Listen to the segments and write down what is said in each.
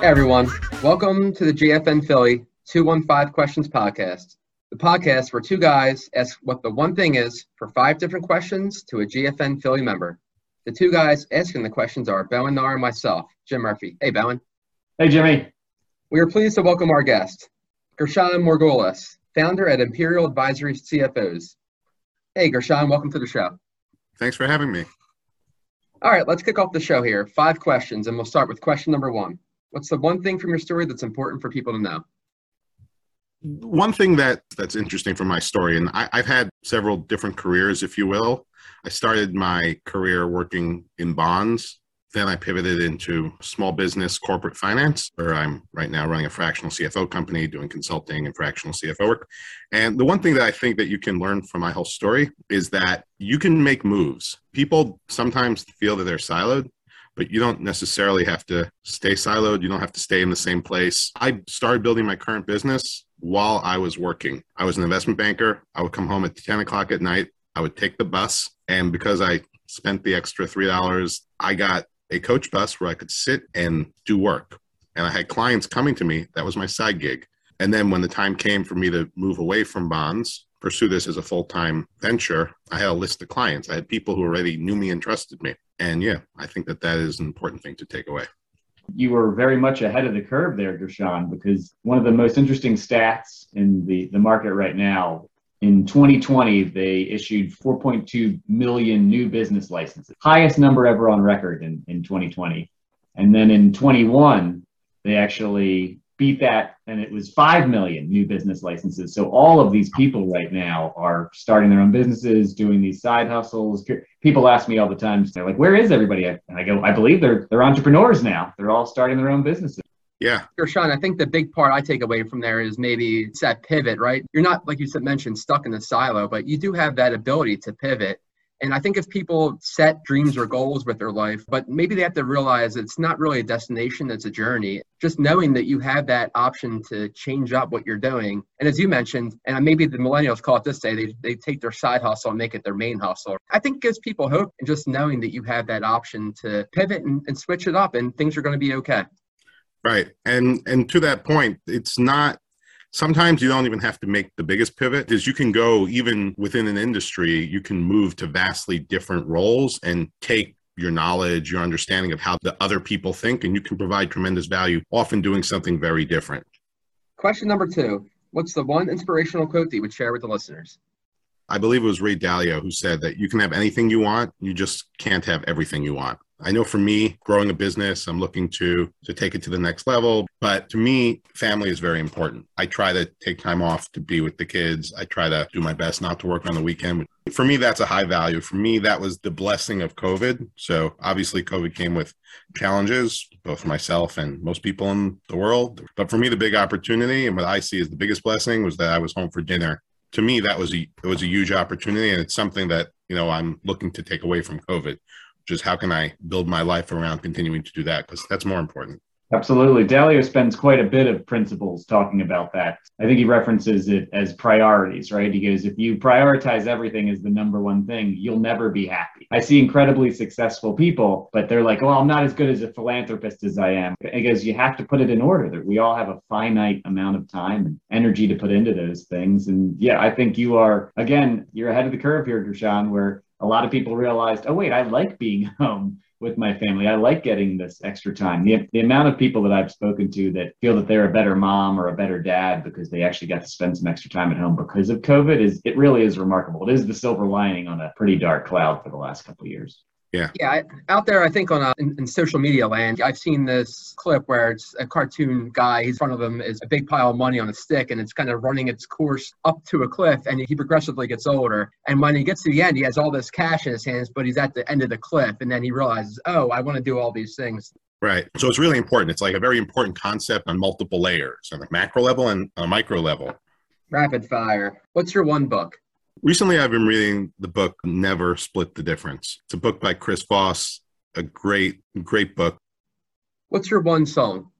Hey everyone, welcome to the GFN Philly 215 Questions Podcast. The podcast where two guys ask what the one thing is for five different questions to a GFN Philly member. The two guys asking the questions are Bowen Nar and myself, Jim Murphy. Hey Bowen. Hey Jimmy. We are pleased to welcome our guest, Gershon Margolis, founder at Imperial Advisory CFOs. Hey Gershon, welcome to the show. Thanks for having me. All right, let's kick off the show here. Five questions, and we'll start with question number one. What's the one thing from your story that's important for people to know? One thing that that's interesting from my story, and I, I've had several different careers, if you will. I started my career working in bonds then I pivoted into small business corporate finance, where I'm right now running a fractional CFO company, doing consulting and fractional CFO work. And the one thing that I think that you can learn from my whole story is that you can make moves. People sometimes feel that they're siloed, but you don't necessarily have to stay siloed. You don't have to stay in the same place. I started building my current business while I was working. I was an investment banker. I would come home at 10 o'clock at night. I would take the bus. And because I spent the extra $3, I got a coach bus where I could sit and do work. And I had clients coming to me. That was my side gig. And then when the time came for me to move away from bonds, pursue this as a full time venture, I had a list of clients. I had people who already knew me and trusted me. And yeah, I think that that is an important thing to take away. You were very much ahead of the curve there, Gershon, because one of the most interesting stats in the, the market right now in 2020, they issued 4.2 million new business licenses, highest number ever on record in, in 2020. And then in 21, they actually beat that and it was 5 million new business licenses. So all of these people right now are starting their own businesses, doing these side hustles. People ask me all the time, they're like, where is everybody? And i go, I believe they're, they're entrepreneurs now. They're all starting their own businesses. Yeah. Gershon. I think the big part I take away from there is maybe it's that pivot, right? You're not, like you said, mentioned, stuck in the silo, but you do have that ability to pivot. And I think if people set dreams or goals with their life, but maybe they have to realize it's not really a destination, it's a journey. Just knowing that you have that option to change up what you're doing. And as you mentioned, and maybe the millennials call it this day, they, they take their side hustle and make it their main hustle. I think gives people hope and just knowing that you have that option to pivot and, and switch it up and things are going to be okay. Right. And and to that point, it's not sometimes you don't even have to make the biggest pivot is you can go even within an industry, you can move to vastly different roles and take your knowledge, your understanding of how the other people think, and you can provide tremendous value, often doing something very different. Question number two What's the one inspirational quote that you would share with the listeners? I believe it was Ray Dalio who said that you can have anything you want, you just can't have everything you want. I know for me, growing a business, I'm looking to to take it to the next level. But to me, family is very important. I try to take time off to be with the kids. I try to do my best not to work on the weekend. For me, that's a high value. For me, that was the blessing of COVID. So obviously, COVID came with challenges, both for myself and most people in the world. But for me, the big opportunity and what I see as the biggest blessing was that I was home for dinner. To me, that was a it was a huge opportunity, and it's something that you know I'm looking to take away from COVID just how can I build my life around continuing to do that? Because that's more important. Absolutely. Dalio spends quite a bit of principles talking about that. I think he references it as priorities, right? He goes, if you prioritize everything as the number one thing, you'll never be happy. I see incredibly successful people, but they're like, well, I'm not as good as a philanthropist as I am. He goes, you have to put it in order that we all have a finite amount of time and energy to put into those things. And yeah, I think you are, again, you're ahead of the curve here, Gershon, where a lot of people realized, oh, wait, I like being home with my family. I like getting this extra time. The, the amount of people that I've spoken to that feel that they're a better mom or a better dad because they actually got to spend some extra time at home because of COVID is it really is remarkable. It is the silver lining on a pretty dark cloud for the last couple years. Yeah. Yeah. Out there, I think on a, in, in, social media land, I've seen this clip where it's a cartoon guy. He's in front of him is a big pile of money on a stick, and it's kind of running its course up to a cliff, and he progressively gets older. And when he gets to the end, he has all this cash in his hands, but he's at the end of the cliff, and then he realizes, oh, I want to do all these things. Right. So it's really important. It's like a very important concept on multiple layers, on a macro level and a micro level. Rapid fire. What's your one book? Recently, I've been reading the book Never Split the Difference. It's a book by Chris Voss, a great, great book. What's your one song?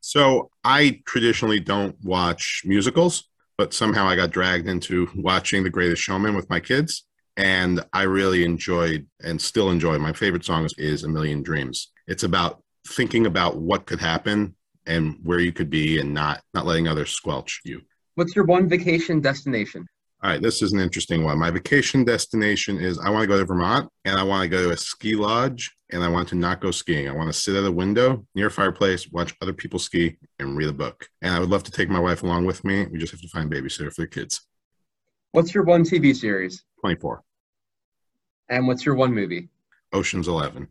So, I traditionally don't watch musicals, but somehow I got dragged into watching The Greatest Showman with my kids. And I really enjoyed and still enjoy. My favorite song is A Million Dreams. It's about thinking about what could happen and where you could be and not not letting others squelch you. What's your one vacation destination? All right, this is an interesting one. My vacation destination is I want to go to Vermont and I want to go to a ski lodge and I want to not go skiing. I want to sit at a window near a fireplace, watch other people ski, and read a book. And I would love to take my wife along with me. We just have to find a babysitter for the kids. What's your one TV series? 24. And what's your one movie? Ocean's 11.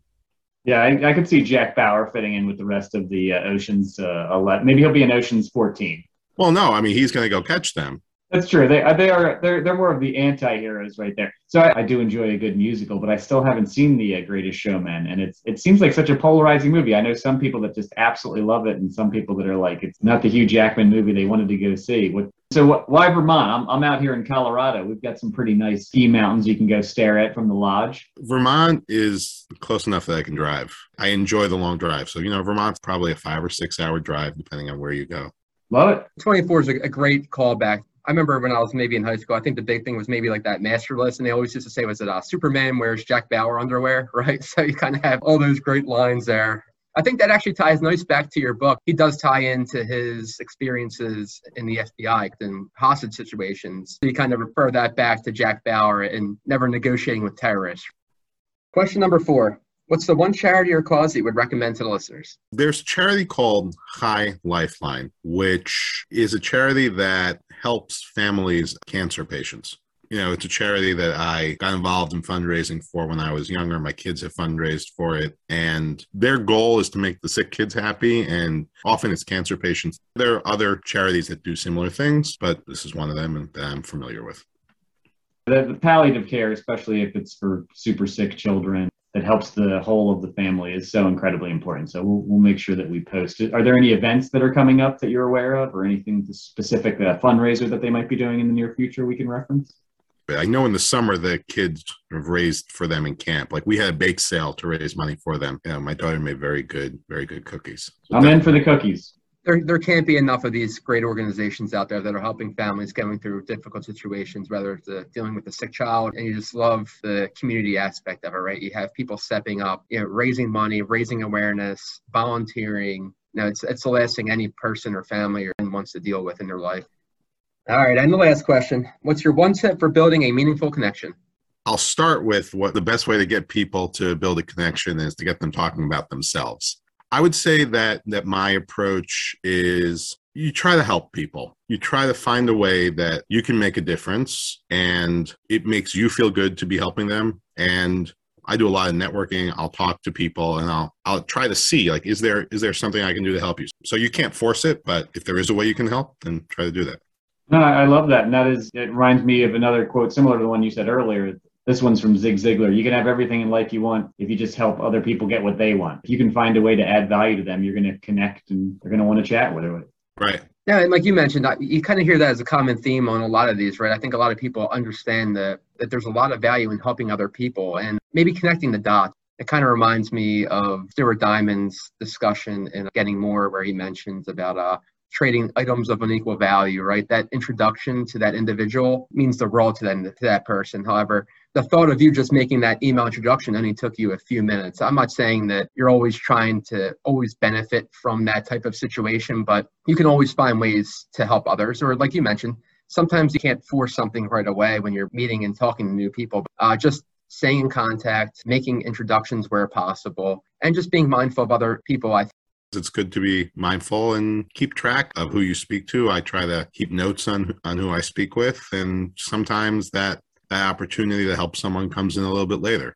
Yeah, I, I could see Jack Bauer fitting in with the rest of the uh, Ocean's uh, 11. Maybe he'll be in Ocean's 14. Well, no, I mean, he's going to go catch them. That's true. They uh, they are they're they're more of the anti-heroes right there. So I, I do enjoy a good musical, but I still haven't seen the uh, Greatest Showman, and it's it seems like such a polarizing movie. I know some people that just absolutely love it, and some people that are like it's not the Hugh Jackman movie they wanted to go see. What so what, why Vermont? I'm I'm out here in Colorado. We've got some pretty nice ski mountains you can go stare at from the lodge. Vermont is close enough that I can drive. I enjoy the long drive, so you know Vermont's probably a five or six hour drive depending on where you go. Love it. 24 is a, a great callback I remember when I was maybe in high school, I think the big thing was maybe like that master list. And they always used to say, was it uh, Superman wears Jack Bauer underwear, right? So you kind of have all those great lines there. I think that actually ties nice back to your book. He does tie into his experiences in the FBI and hostage situations. So you kind of refer that back to Jack Bauer and never negotiating with terrorists. Question number four What's the one charity or cause that you would recommend to the listeners? There's a charity called Chai Lifeline, which is a charity that helps families cancer patients. You know, it's a charity that I got involved in fundraising for when I was younger. My kids have fundraised for it. And their goal is to make the sick kids happy. And often it's cancer patients. There are other charities that do similar things, but this is one of them that I'm familiar with. The, the palliative care, especially if it's for super sick children, that helps the whole of the family is so incredibly important. So we'll, we'll make sure that we post it. Are there any events that are coming up that you're aware of or anything specific, uh, fundraiser that they might be doing in the near future we can reference? I know in the summer the kids have raised for them in camp. Like we had a bake sale to raise money for them. Yeah, my daughter made very good, very good cookies. So I'm in for the cookies there, there can't be enough of these great organizations out there that are helping families going through difficult situations, whether it's uh, dealing with a sick child, and you just love the community aspect of it, right? You have people stepping up, you know, raising money, raising awareness, volunteering. You know, it's, it's the last thing any person or family wants to deal with in their life. All right, and the last question. What's your one tip for building a meaningful connection? I'll start with what the best way to get people to build a connection is to get them talking about themselves. I would say that that my approach is you try to help people. You try to find a way that you can make a difference and it makes you feel good to be helping them and I do a lot of networking. I'll talk to people and I'll I'll try to see like is there is there something I can do to help you. So you can't force it, but if there is a way you can help, then try to do that. No, I love that. And that is it reminds me of another quote similar to the one you said earlier. This one's from Zig Ziglar. You can have everything in life you want if you just help other people get what they want. If you can find a way to add value to them, you're going to connect and they're going to want to chat with it. Right. Yeah, and like you mentioned, you kind of hear that as a common theme on a lot of these, right? I think a lot of people understand that that there's a lot of value in helping other people and maybe connecting the dots. It kind of reminds me of Stuart Diamond's discussion in Getting More, where he mentions about uh, trading items of unequal value, right? That introduction to that individual means the world to that, to that person. However, the thought of you just making that email introduction only took you a few minutes. I'm not saying that you're always trying to always benefit from that type of situation, but you can always find ways to help others. Or, like you mentioned, sometimes you can't force something right away when you're meeting and talking to new people. Uh, just staying in contact, making introductions where possible, and just being mindful of other people, I it's good to be mindful and keep track of who you speak to. I try to keep notes on on who I speak with, and sometimes that that opportunity to help someone comes in a little bit later.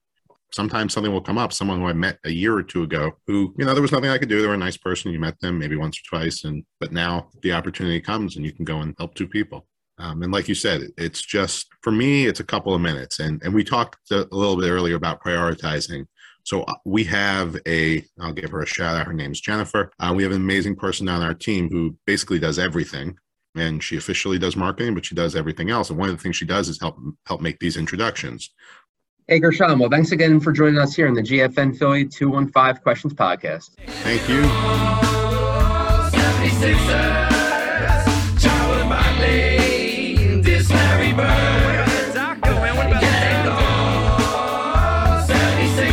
Sometimes something will come up, someone who I met a year or two ago who, you know, there was nothing I could do. They were a nice person. You met them maybe once or twice. And, but now the opportunity comes and you can go and help two people. Um, and like you said, it's just, for me, it's a couple of minutes. And, and we talked a little bit earlier about prioritizing. So uh, we have a, I'll give her a shout out. Her name's Jennifer. Uh, we have an amazing person on our team who basically does everything and she officially does marketing, but she does everything else. And one of the things she does is help help make these introductions. Hey Gershon, well, thanks again for joining us here in the GFN Philly 215 Questions Podcast. Thank you.